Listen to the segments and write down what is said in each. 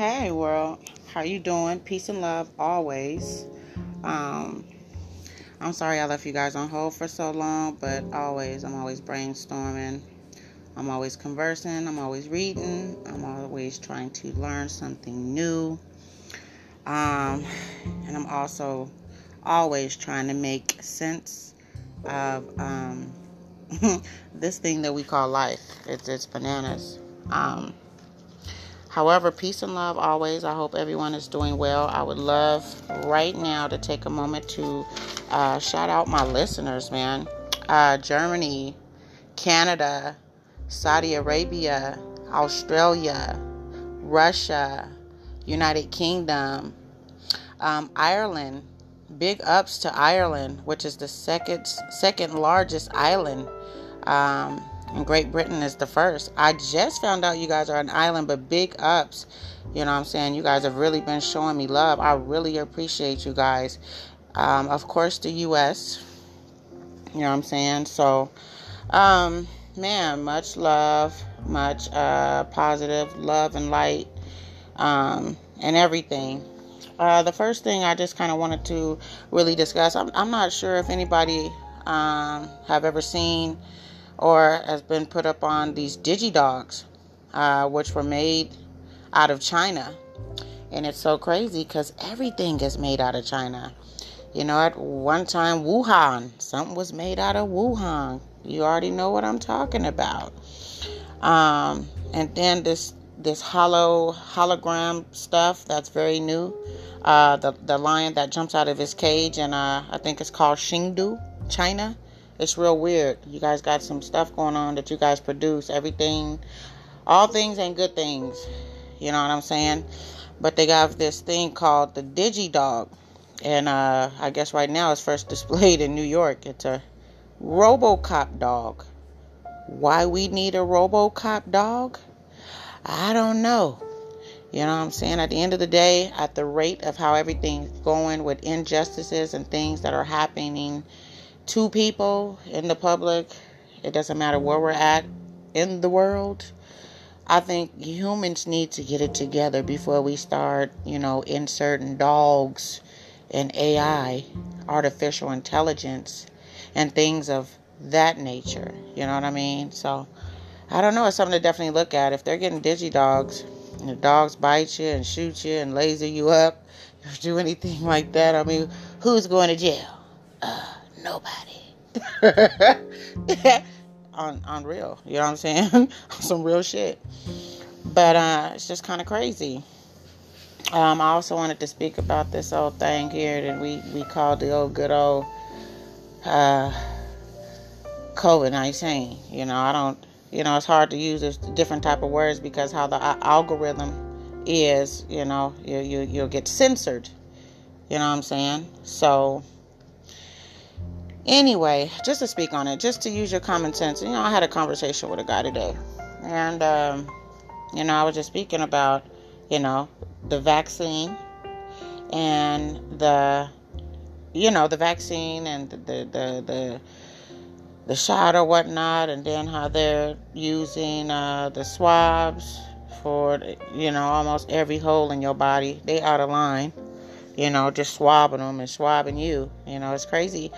Hey world, how you doing? Peace and love always. Um, I'm sorry I left you guys on hold for so long, but always, I'm always brainstorming. I'm always conversing. I'm always reading. I'm always trying to learn something new. Um, and I'm also always trying to make sense of um, this thing that we call life. It's it's bananas. Um, However, peace and love always. I hope everyone is doing well. I would love right now to take a moment to uh, shout out my listeners, man. Uh, Germany, Canada, Saudi Arabia, Australia, Russia, United Kingdom, um, Ireland. Big ups to Ireland, which is the second second largest island. Um, and Great Britain is the first. I just found out you guys are an island, but big ups. You know what I'm saying? You guys have really been showing me love. I really appreciate you guys. Um, of course, the U.S. You know what I'm saying? So, um, man, much love, much uh, positive love and light, um, and everything. Uh, the first thing I just kind of wanted to really discuss. I'm, I'm not sure if anybody um, have ever seen or has been put up on these digidogs, uh, which were made out of China. And it's so crazy because everything is made out of China. You know, at one time, Wuhan, something was made out of Wuhan. You already know what I'm talking about. Um, and then this this hollow hologram stuff that's very new. Uh, the the lion that jumps out of his cage, and uh, I think it's called Chengdu, China it's real weird. You guys got some stuff going on that you guys produce. Everything, all things ain't good things. You know what I'm saying? But they got this thing called the Digi Dog, And uh, I guess right now it's first displayed in New York. It's a Robocop dog. Why we need a Robocop dog? I don't know. You know what I'm saying? At the end of the day, at the rate of how everything's going with injustices and things that are happening two people in the public, it doesn't matter where we're at in the world. I think humans need to get it together before we start, you know, inserting dogs and AI, artificial intelligence, and things of that nature. You know what I mean? So, I don't know. It's something to definitely look at. If they're getting digi dogs, and the dogs bite you and shoot you and laser you up, do anything like that, I mean, who's going to jail? Uh, nobody. on on real, you know what I'm saying? Some real shit. But uh, it's just kind of crazy. Um, I also wanted to speak about this old thing here that we we call the old good old uh, COVID nineteen. You know, I don't. You know, it's hard to use different type of words because how the algorithm is. You know, you you you'll get censored. You know what I'm saying? So Anyway, just to speak on it, just to use your common sense. You know, I had a conversation with a guy today, and um, you know, I was just speaking about, you know, the vaccine and the, you know, the vaccine and the the the, the, the shot or whatnot, and then how they're using uh, the swabs for, you know, almost every hole in your body. They out of line, you know, just swabbing them and swabbing you. You know, it's crazy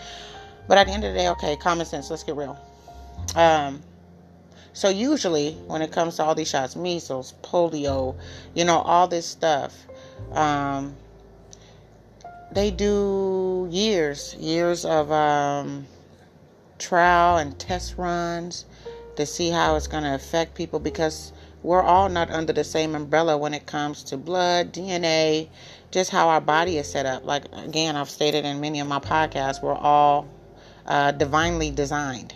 but at the end of the day, okay, common sense, let's get real. Um, so usually when it comes to all these shots, measles, polio, you know, all this stuff, um, they do years, years of um, trial and test runs to see how it's going to affect people because we're all not under the same umbrella when it comes to blood, DNA, just how our body is set up. Like, again, I've stated in many of my podcasts, we're all uh, divinely designed.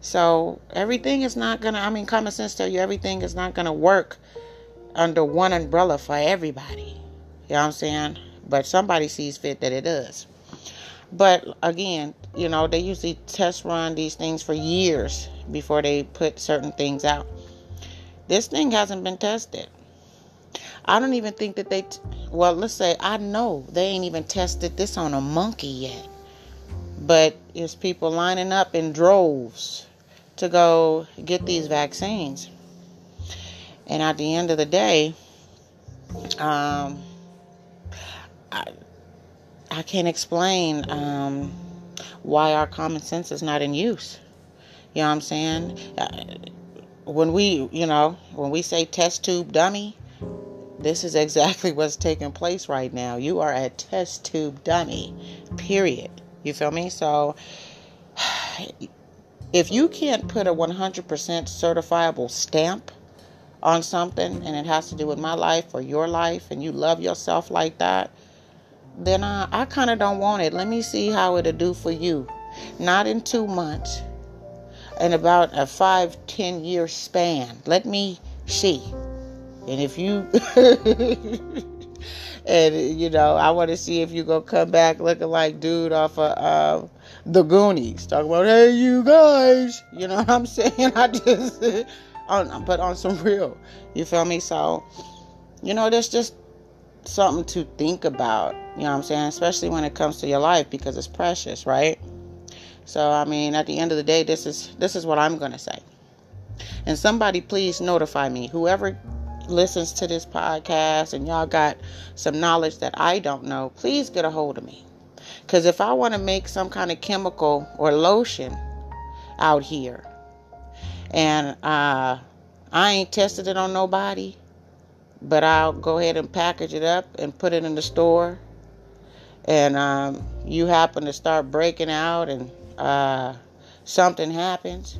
So everything is not gonna. I mean, common sense tell you everything is not gonna work under one umbrella for everybody. You know what I'm saying? But somebody sees fit that it does. But again, you know, they usually test run these things for years before they put certain things out. This thing hasn't been tested. I don't even think that they, t- well, let's say I know they ain't even tested this on a monkey yet but it's people lining up in droves to go get these vaccines. And at the end of the day, um, I, I can't explain um, why our common sense is not in use. You know what I'm saying? Uh, when we, you know, when we say test tube dummy, this is exactly what's taking place right now. You are a test tube dummy, period. You feel me? So, if you can't put a 100% certifiable stamp on something and it has to do with my life or your life and you love yourself like that, then I, I kind of don't want it. Let me see how it'll do for you. Not in two months, in about a five, ten year span. Let me see. And if you, and you know, I want to see if you gonna come back looking like dude off of uh, the Goonies, talking about, hey, you guys. You know what I'm saying? I just, on, but on some real. You feel me? So, you know, there's just something to think about. You know what I'm saying? Especially when it comes to your life because it's precious, right? So I mean, at the end of the day, this is this is what I'm gonna say. And somebody please notify me. Whoever listens to this podcast and y'all got some knowledge that I don't know, please get a hold of me. Because if I want to make some kind of chemical or lotion out here and uh, I ain't tested it on nobody, but I'll go ahead and package it up and put it in the store, and um, you happen to start breaking out and uh, something happens,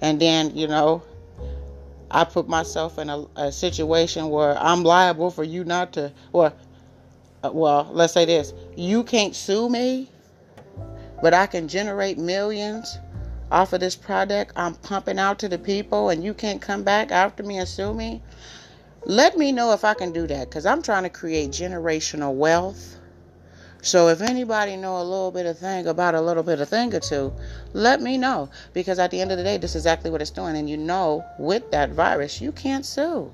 and then, you know, I put myself in a, a situation where I'm liable for you not to, or, uh, well, let's say this you can't sue me, but I can generate millions off of this product I'm pumping out to the people, and you can't come back after me and sue me. Let me know if I can do that because I'm trying to create generational wealth. So if anybody know a little bit of thing about a little bit of thing or two, let me know because at the end of the day, this is exactly what it's doing. And you know, with that virus, you can't sue.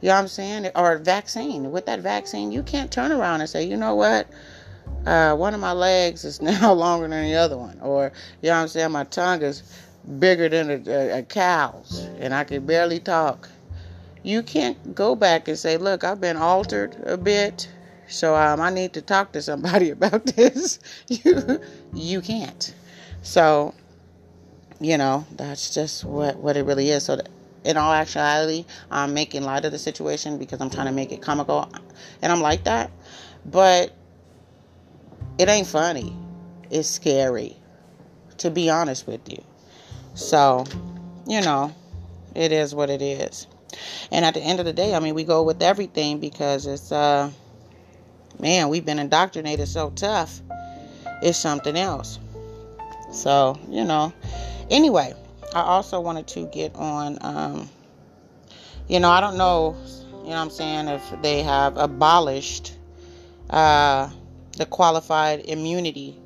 You know what I'm saying? Or vaccine. With that vaccine, you can't turn around and say, you know what? Uh, one of my legs is now longer than the other one. Or, you know what I'm saying? My tongue is bigger than a, a, a cow's and I can barely talk you can't go back and say, look, I've been altered a bit, so um, I need to talk to somebody about this. you, you can't. So, you know, that's just what, what it really is. So, in all actuality, I'm making light of the situation because I'm trying to make it comical, and I'm like that. But it ain't funny. It's scary, to be honest with you. So, you know, it is what it is. And at the end of the day, I mean, we go with everything because it's, uh, man, we've been indoctrinated so tough. It's something else. So, you know, anyway, I also wanted to get on, um, you know, I don't know, you know I'm saying, if they have abolished uh, the qualified immunity,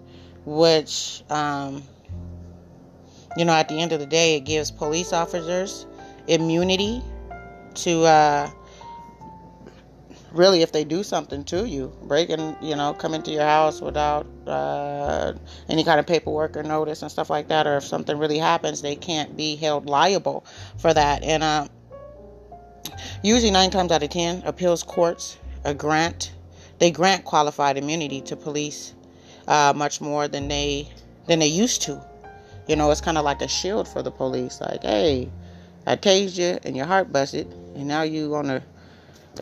which, um, you know, at the end of the day, it gives police officers immunity to uh, really if they do something to you breaking you know come into your house without uh, any kind of paperwork or notice and stuff like that or if something really happens they can't be held liable for that. And uh, usually nine times out of ten appeals courts a grant they grant qualified immunity to police uh, much more than they than they used to. You know it's kind of like a shield for the police like hey I tased you and your heart busted, and now you on a,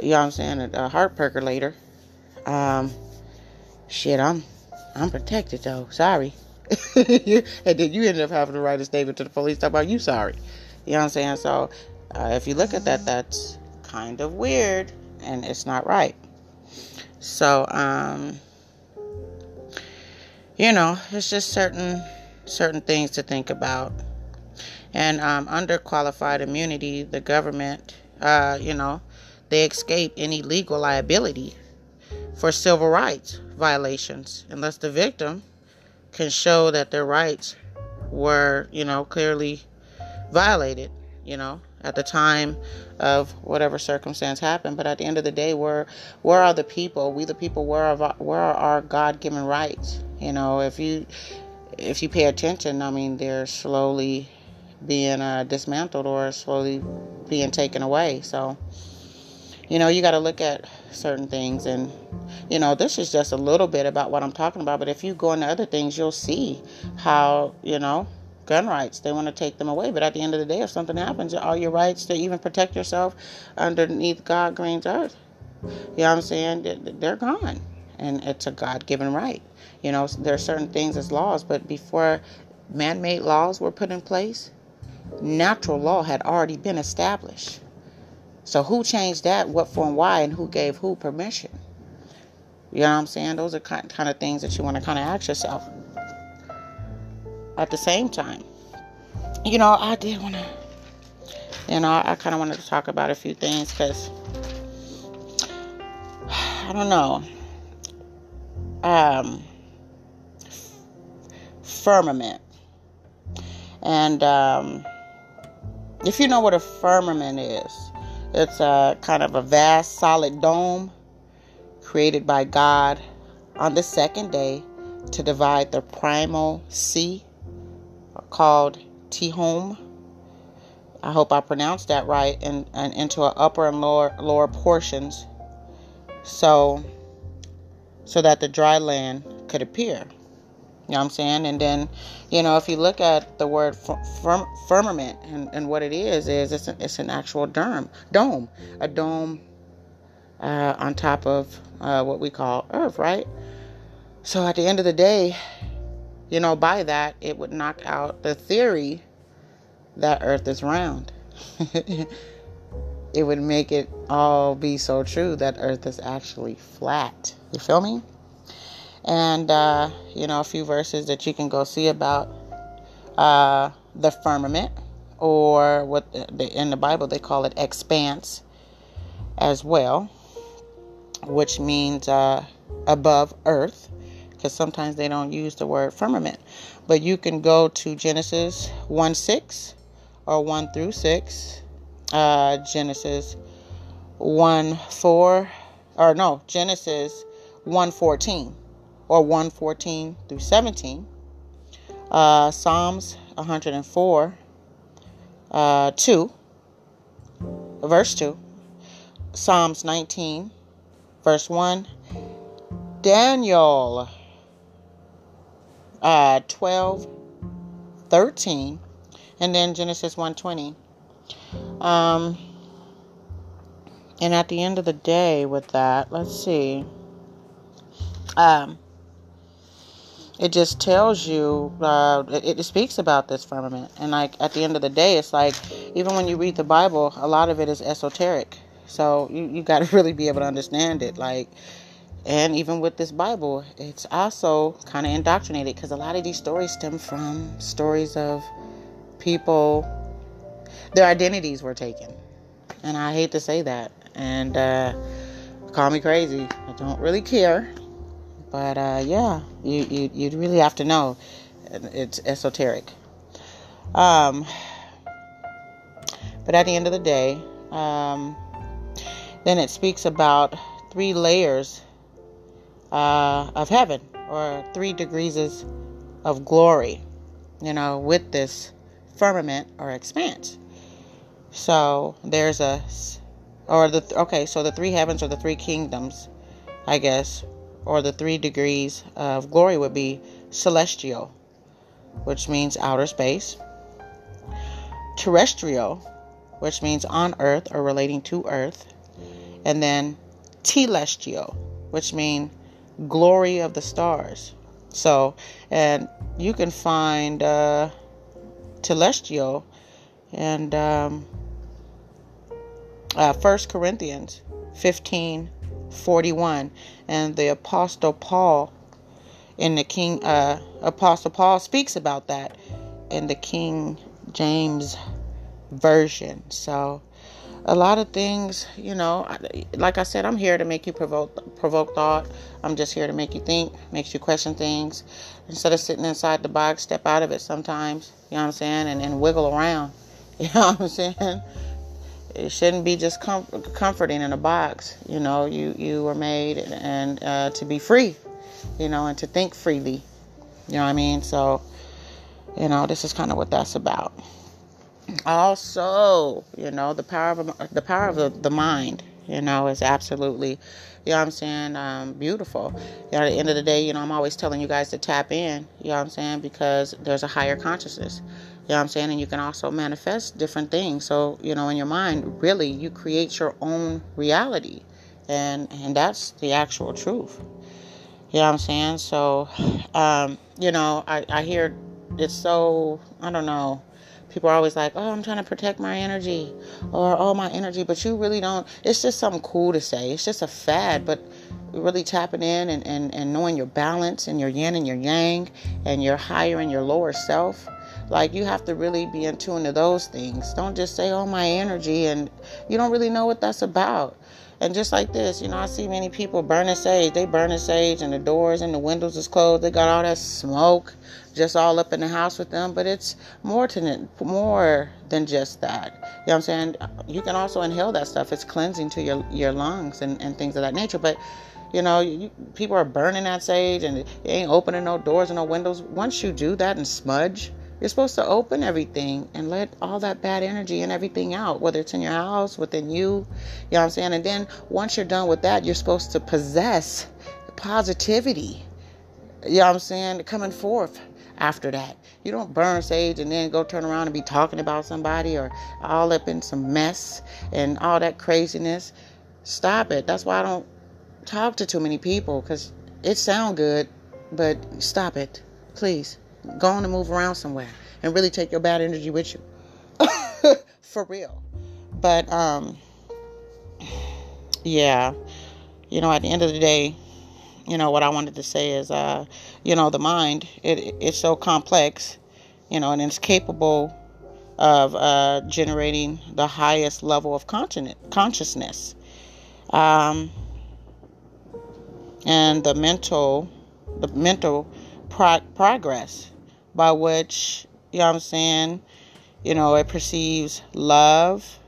you know what I'm saying, a, a heart percolator. Um, shit, I'm, I'm protected though. Sorry. and then you ended up having to write a statement to the police talking about you sorry. You know what I'm saying? So, uh, if you look at that, that's kind of weird, and it's not right. So, um, you know, it's just certain certain things to think about. And um, under qualified immunity, the government, uh, you know, they escape any legal liability for civil rights violations unless the victim can show that their rights were, you know, clearly violated, you know, at the time of whatever circumstance happened. But at the end of the day, where where are the people? We the people. Where are where are our God given rights? You know, if you if you pay attention, I mean, they're slowly being uh, dismantled or slowly being taken away. So, you know, you got to look at certain things. And, you know, this is just a little bit about what I'm talking about. But if you go into other things, you'll see how, you know, gun rights, they want to take them away. But at the end of the day, if something happens, all your rights to even protect yourself underneath God Green's earth, you know what I'm saying? They're gone. And it's a God given right. You know, there are certain things as laws, but before man made laws were put in place, natural law had already been established. So who changed that, what for and why, and who gave who permission? You know what I'm saying? Those are kind, of things that you want to kind of ask yourself. At the same time, you know, I did want to, you know, I kind of wanted to talk about a few things because I don't know. Um, firmament. And um, if you know what a firmament is, it's a kind of a vast solid dome created by God on the second day to divide the primal sea called Tehom. I hope I pronounced that right, and, and into an upper and lower lower portions, so so that the dry land could appear. Know what I'm saying? And then, you know, if you look at the word firm, firmament and, and what it is, is it's an, it's an actual dome, dome, a dome uh, on top of uh, what we call Earth, right? So at the end of the day, you know, by that, it would knock out the theory that Earth is round. it would make it all be so true that Earth is actually flat. You feel me? And uh, you know a few verses that you can go see about uh, the firmament or what in the bible they call it expanse as well which means uh, above earth because sometimes they don't use the word firmament. But you can go to genesis 1 6 or 1 through 6 uh, genesis 1 4 or no genesis 1 14 or 114 through 17. Uh, Psalms 104, uh, 2, verse 2. Psalms 19, verse 1. Daniel uh, 12, 13. And then Genesis 120. Um, and at the end of the day, with that, let's see. Um, it just tells you uh, it, it, speaks about this firmament. And like at the end of the day it's like even when you read the bible a lot of it is esoteric. So you, you got to really be able to understand it like and even with this bible it's also kind of indoctrinated because a lot of these stories stem from stories of people their identities were taken. And i hate to say that. And uh, call me crazy. I don't really care but uh, yeah, you, you you really have to know. It's esoteric. Um, but at the end of the day, um, then it speaks about three layers uh, of heaven or three degrees of glory, you know, with this firmament or expanse. So there's a, or the, okay, so the three heavens or the three kingdoms, I guess, or the three degrees of glory would be celestial, which means outer space, terrestrial, which means on earth or relating to earth, and then telestial, which means glory of the stars. So, and you can find uh, telestial and um, uh, 1 Corinthians 15 41 and the apostle paul in the king uh, apostle paul speaks about that in the king james version. So a lot of things you know like i said i'm here to make you provoke provoke thought. I'm just here to make you think makes you question things. Instead of sitting inside the box step out of it sometimes you know what i'm saying and, and wiggle around. You know what i'm saying it shouldn't be just com- comforting in a box. You know, you you were made and uh, to be free, you know, and to think freely. You know what I mean? So, you know, this is kind of what that's about. Also, you know, the power of the power of the, the mind. You know, it's absolutely, you know what I'm saying, um, beautiful. You know, at the end of the day, you know, I'm always telling you guys to tap in, you know what I'm saying, because there's a higher consciousness. You know what I'm saying? And you can also manifest different things. So, you know, in your mind, really, you create your own reality. And and that's the actual truth. You know what I'm saying? So, um, you know, I, I hear it's so, I don't know, people are always like, oh, I'm trying to protect my energy or oh, my energy, but you really don't. It's just something cool to say. It's just a fad, but really tapping in and, and, and knowing your balance and your yin and your yang and your higher and your lower self. Like you have to really be in tune to those things. Don't just say, oh, my energy, and you don't really know what that's about. And just like this, you know, I see many people burning sage. They burning sage and the doors and the windows is closed. They got all that smoke just all up in the house with them. But it's more to more than just that. You know what I'm saying? You can also inhale that stuff. It's cleansing to your your lungs and, and things of that nature. But you know, you, people are burning that sage and they ain't opening no doors and no windows. Once you do that and smudge, you're supposed to open everything and let all that bad energy and everything out, whether it's in your house, within you. You know what I'm saying? And then once you're done with that, you're supposed to possess positivity. You know what I'm saying? Coming forth after that. You don't burn sage and then go turn around and be talking about somebody or all up in some mess and all that craziness. Stop it. That's why I don't talk to too many people because it sound good, but stop it, please. Go on and move around somewhere and really take your bad energy with you. For real. But um yeah, you know, at the end of the day, you know what I wanted to say is uh you know, the mind it it's so complex, you know, and it's capable of uh, generating the highest level of continent consciousness. Um, and the mental the mental pro- progress by which, you know what I'm saying, you know, it perceives love.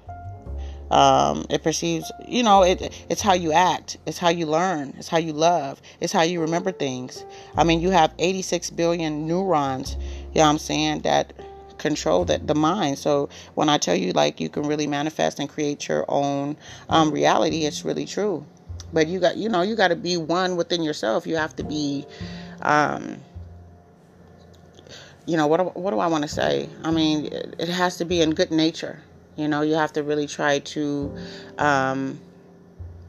Um, it perceives, you know, it it's how you act, it's how you learn, it's how you love, it's how you remember things. I mean, you have 86 billion neurons, you know what I'm saying, that control that the mind. So when I tell you like you can really manifest and create your own um, reality, it's really true. But you got, you know, you got to be one within yourself. You have to be. Um, you know, what, what do I want to say? I mean, it has to be in good nature. You know, you have to really try to um,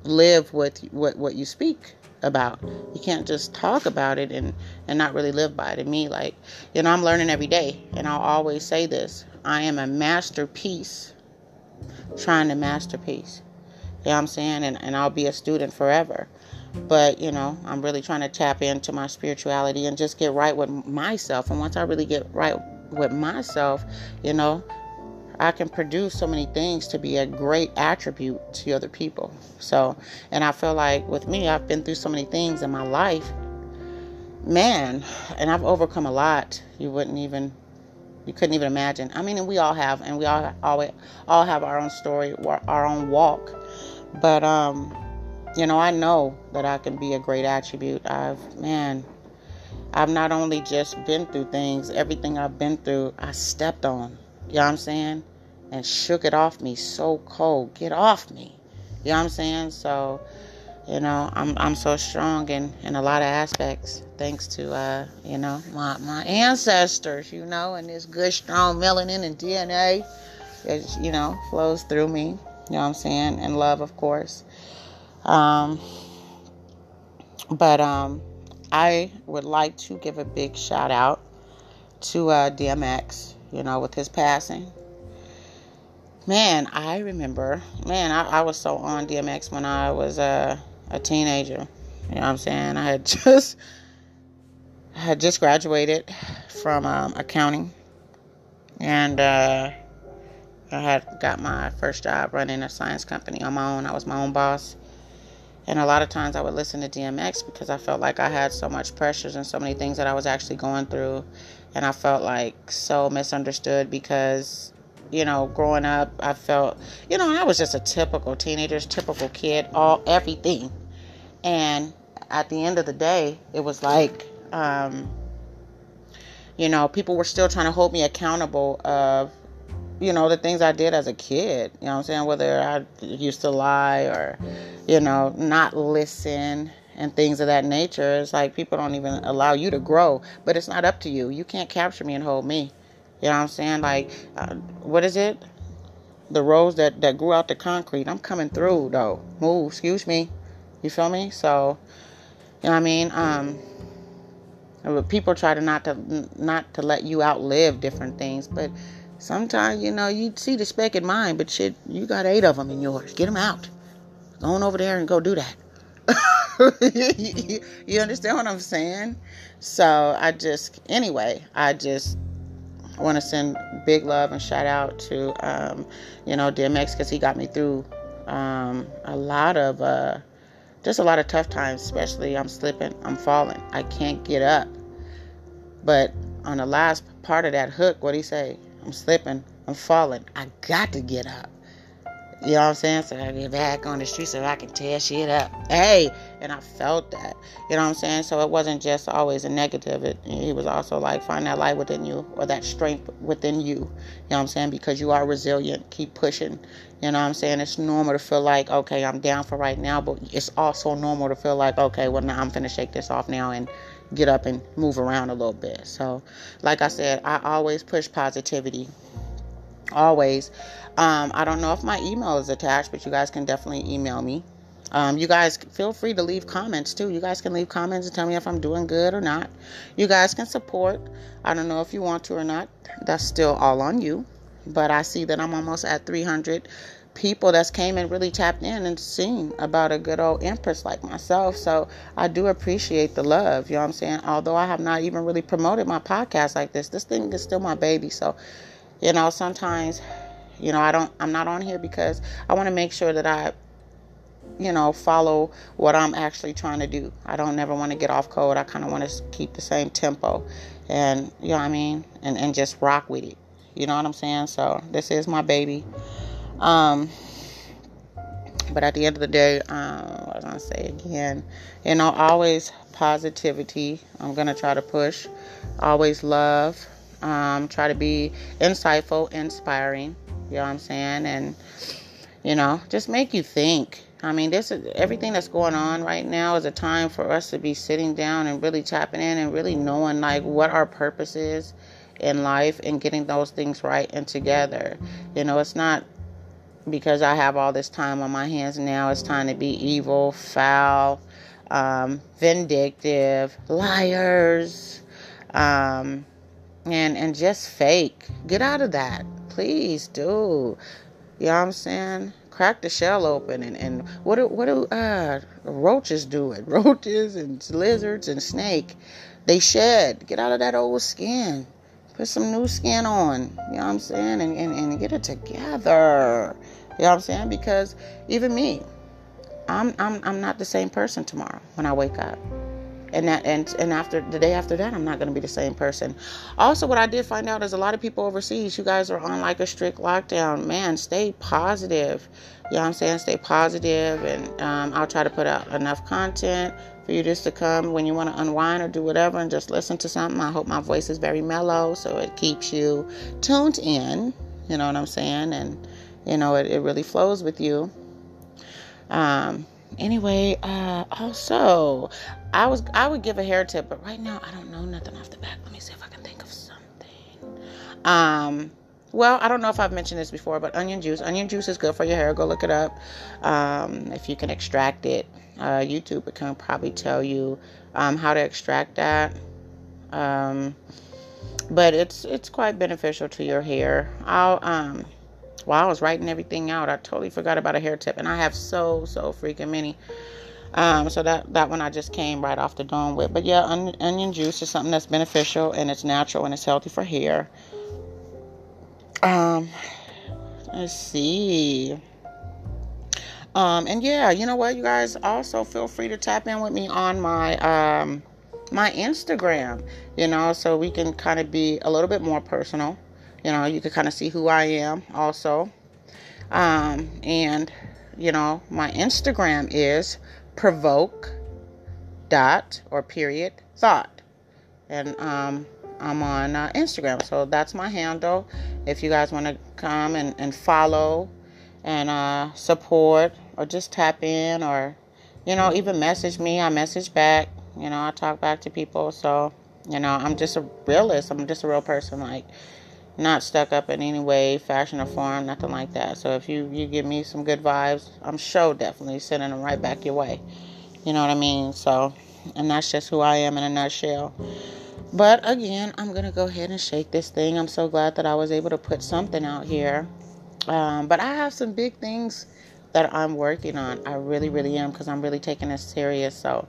live with what, what you speak about. You can't just talk about it and, and not really live by it. And me, like, you know, I'm learning every day. And I'll always say this I am a masterpiece trying to masterpiece. You know what I'm saying? And, and I'll be a student forever. But, you know, I'm really trying to tap into my spirituality and just get right with myself. And once I really get right with myself, you know, I can produce so many things to be a great attribute to other people. So, and I feel like with me, I've been through so many things in my life. Man, and I've overcome a lot. You wouldn't even you couldn't even imagine. I mean, and we all have, and we all always all have our own story, our own walk. But um, you know, I know that I can be a great attribute. I've, man, I've not only just been through things, everything I've been through, I stepped on. You know what I'm saying? And shook it off me so cold. Get off me. You know what I'm saying? So, you know, I'm I'm so strong in, in a lot of aspects, thanks to uh, you know, my my ancestors, you know, and this good strong melanin and DNA it, you know, flows through me. You know what I'm saying? And love of course. Um, but um, I would like to give a big shout out to uh, DMX, you know, with his passing. Man, I remember, man, I, I was so on DMX when I was uh, a teenager. You know what I'm saying? I had just I had just graduated from um, accounting, and uh, I had got my first job running a science company on my own. I was my own boss, and a lot of times I would listen to DMX because I felt like I had so much pressures and so many things that I was actually going through. And I felt like so misunderstood because, you know, growing up, I felt, you know, I was just a typical teenager, typical kid, all everything. And at the end of the day, it was like, um, you know, people were still trying to hold me accountable of you know, the things I did as a kid. You know what I'm saying? Whether I used to lie or, you know, not listen and things of that nature. It's like people don't even allow you to grow, but it's not up to you. You can't capture me and hold me. You know what I'm saying? Like, uh, what is it? The rose that, that grew out the concrete. I'm coming through, though. Move, excuse me. You feel me? So, you know what I mean? Um, people try to not to not to let you outlive different things, but sometimes you know you see the speck in mine, but shit, you got eight of them in yours. Get them out. Go on over there and go do that. you understand what I'm saying? So I just, anyway, I just want to send big love and shout out to, um, you know, DMX because he got me through um, a lot of, uh, just a lot of tough times, especially I'm slipping, I'm falling, I can't get up. But on the last part of that hook, what he say? I'm slipping, I'm falling, I got to get up. You know what I'm saying? So I get back on the street so I can tear shit up. Hey, and I felt that. You know what I'm saying? So it wasn't just always a negative. It, he was also like find that light within you or that strength within you. You know what I'm saying? Because you are resilient. Keep pushing. You know what I'm saying? It's normal to feel like, okay, I'm down for right now, but it's also normal to feel like, okay, well now I'm finna shake this off now and get up and move around a little bit. So, like I said, I always push positivity always. Um, I don't know if my email is attached, but you guys can definitely email me. Um, you guys feel free to leave comments too. You guys can leave comments and tell me if I'm doing good or not. You guys can support. I don't know if you want to or not. That's still all on you. But I see that I'm almost at 300 people that's came and really tapped in and seen about a good old empress like myself. So I do appreciate the love. You know what I'm saying? Although I have not even really promoted my podcast like this, this thing is still my baby. So you know, sometimes, you know, I don't, I'm not on here because I want to make sure that I, you know, follow what I'm actually trying to do. I don't never want to get off code. I kind of want to keep the same tempo and, you know what I mean? And, and just rock with it. You know what I'm saying? So this is my baby. Um, but at the end of the day, um, what was I gonna say again? You know, always positivity. I'm gonna try to push. Always love um, try to be insightful, inspiring. You know what I'm saying? And you know, just make you think. I mean, this is everything that's going on right now is a time for us to be sitting down and really tapping in and really knowing like what our purpose is in life and getting those things right and together. You know, it's not because I have all this time on my hands now. It's time to be evil, foul, um, vindictive, liars, um, and and just fake. Get out of that. Please do. You know what I'm saying? Crack the shell open and, and what do what do uh roaches do it? Roaches and lizards and snake. They shed. Get out of that old skin. Put some new skin on. You know what I'm saying? And, and, and get it together. You know what I'm saying? Because even me, I'm I'm I'm not the same person tomorrow when I wake up and that and and after the day after that i'm not going to be the same person. Also what i did find out is a lot of people overseas you guys are on like a strict lockdown. Man stay positive. You know what i'm saying? Stay positive and um, i'll try to put out enough content for you just to come when you want to unwind or do whatever and just listen to something. I hope my voice is very mellow so it keeps you tuned in you know what i'm saying? And you know it, it really flows with you. Um anyway uh also i was i would give a hair tip but right now i don't know nothing off the back. Let me see if i can think of something. Um well i don't know if i've mentioned this before but onion juice. Onion juice is good for your hair. Go look it up. Um if you can extract it uh youtube can probably tell you um how to extract that. Um but it's it's quite beneficial to your hair. I'll um while I was writing everything out, I totally forgot about a hair tip, and I have so so freaking many. Um, so that that one I just came right off the dome with. But yeah, on, onion juice is something that's beneficial and it's natural and it's healthy for hair. Um, let's see. Um, and yeah, you know what, you guys also feel free to tap in with me on my um my Instagram. You know, so we can kind of be a little bit more personal. You know, you can kind of see who I am also. Um, and, you know, my Instagram is provoke dot or period thought. And um, I'm on uh, Instagram. So that's my handle. If you guys want to come and, and follow and uh, support or just tap in or, you know, even message me, I message back. You know, I talk back to people. So, you know, I'm just a realist. I'm just a real person. Like, not stuck up in any way, fashion or form, nothing like that. So if you you give me some good vibes, I'm sure definitely sending them right back your way. You know what I mean? So, and that's just who I am in a nutshell. But again, I'm gonna go ahead and shake this thing. I'm so glad that I was able to put something out here. Um, but I have some big things that I'm working on. I really, really am because I'm really taking this serious. So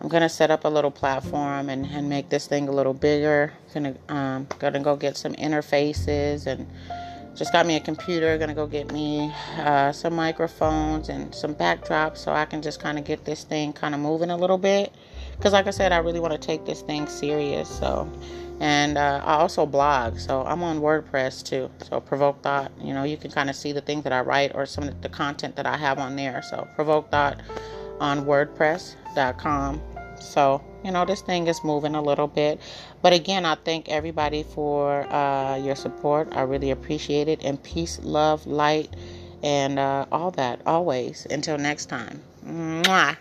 I'm gonna set up a little platform and, and make this thing a little bigger. Gonna um, gonna go get some interfaces and just got me a computer. Gonna go get me uh, some microphones and some backdrops so I can just kind of get this thing kind of moving a little bit. Because like I said, I really want to take this thing serious. So, and uh, I also blog. So I'm on WordPress too. So Provoke Thought. You know, you can kind of see the things that I write or some of the content that I have on there. So Provoke Thought on WordPress.com. So, you know, this thing is moving a little bit. But again, I thank everybody for uh, your support. I really appreciate it. And peace, love, light, and uh, all that always. Until next time. Mwah.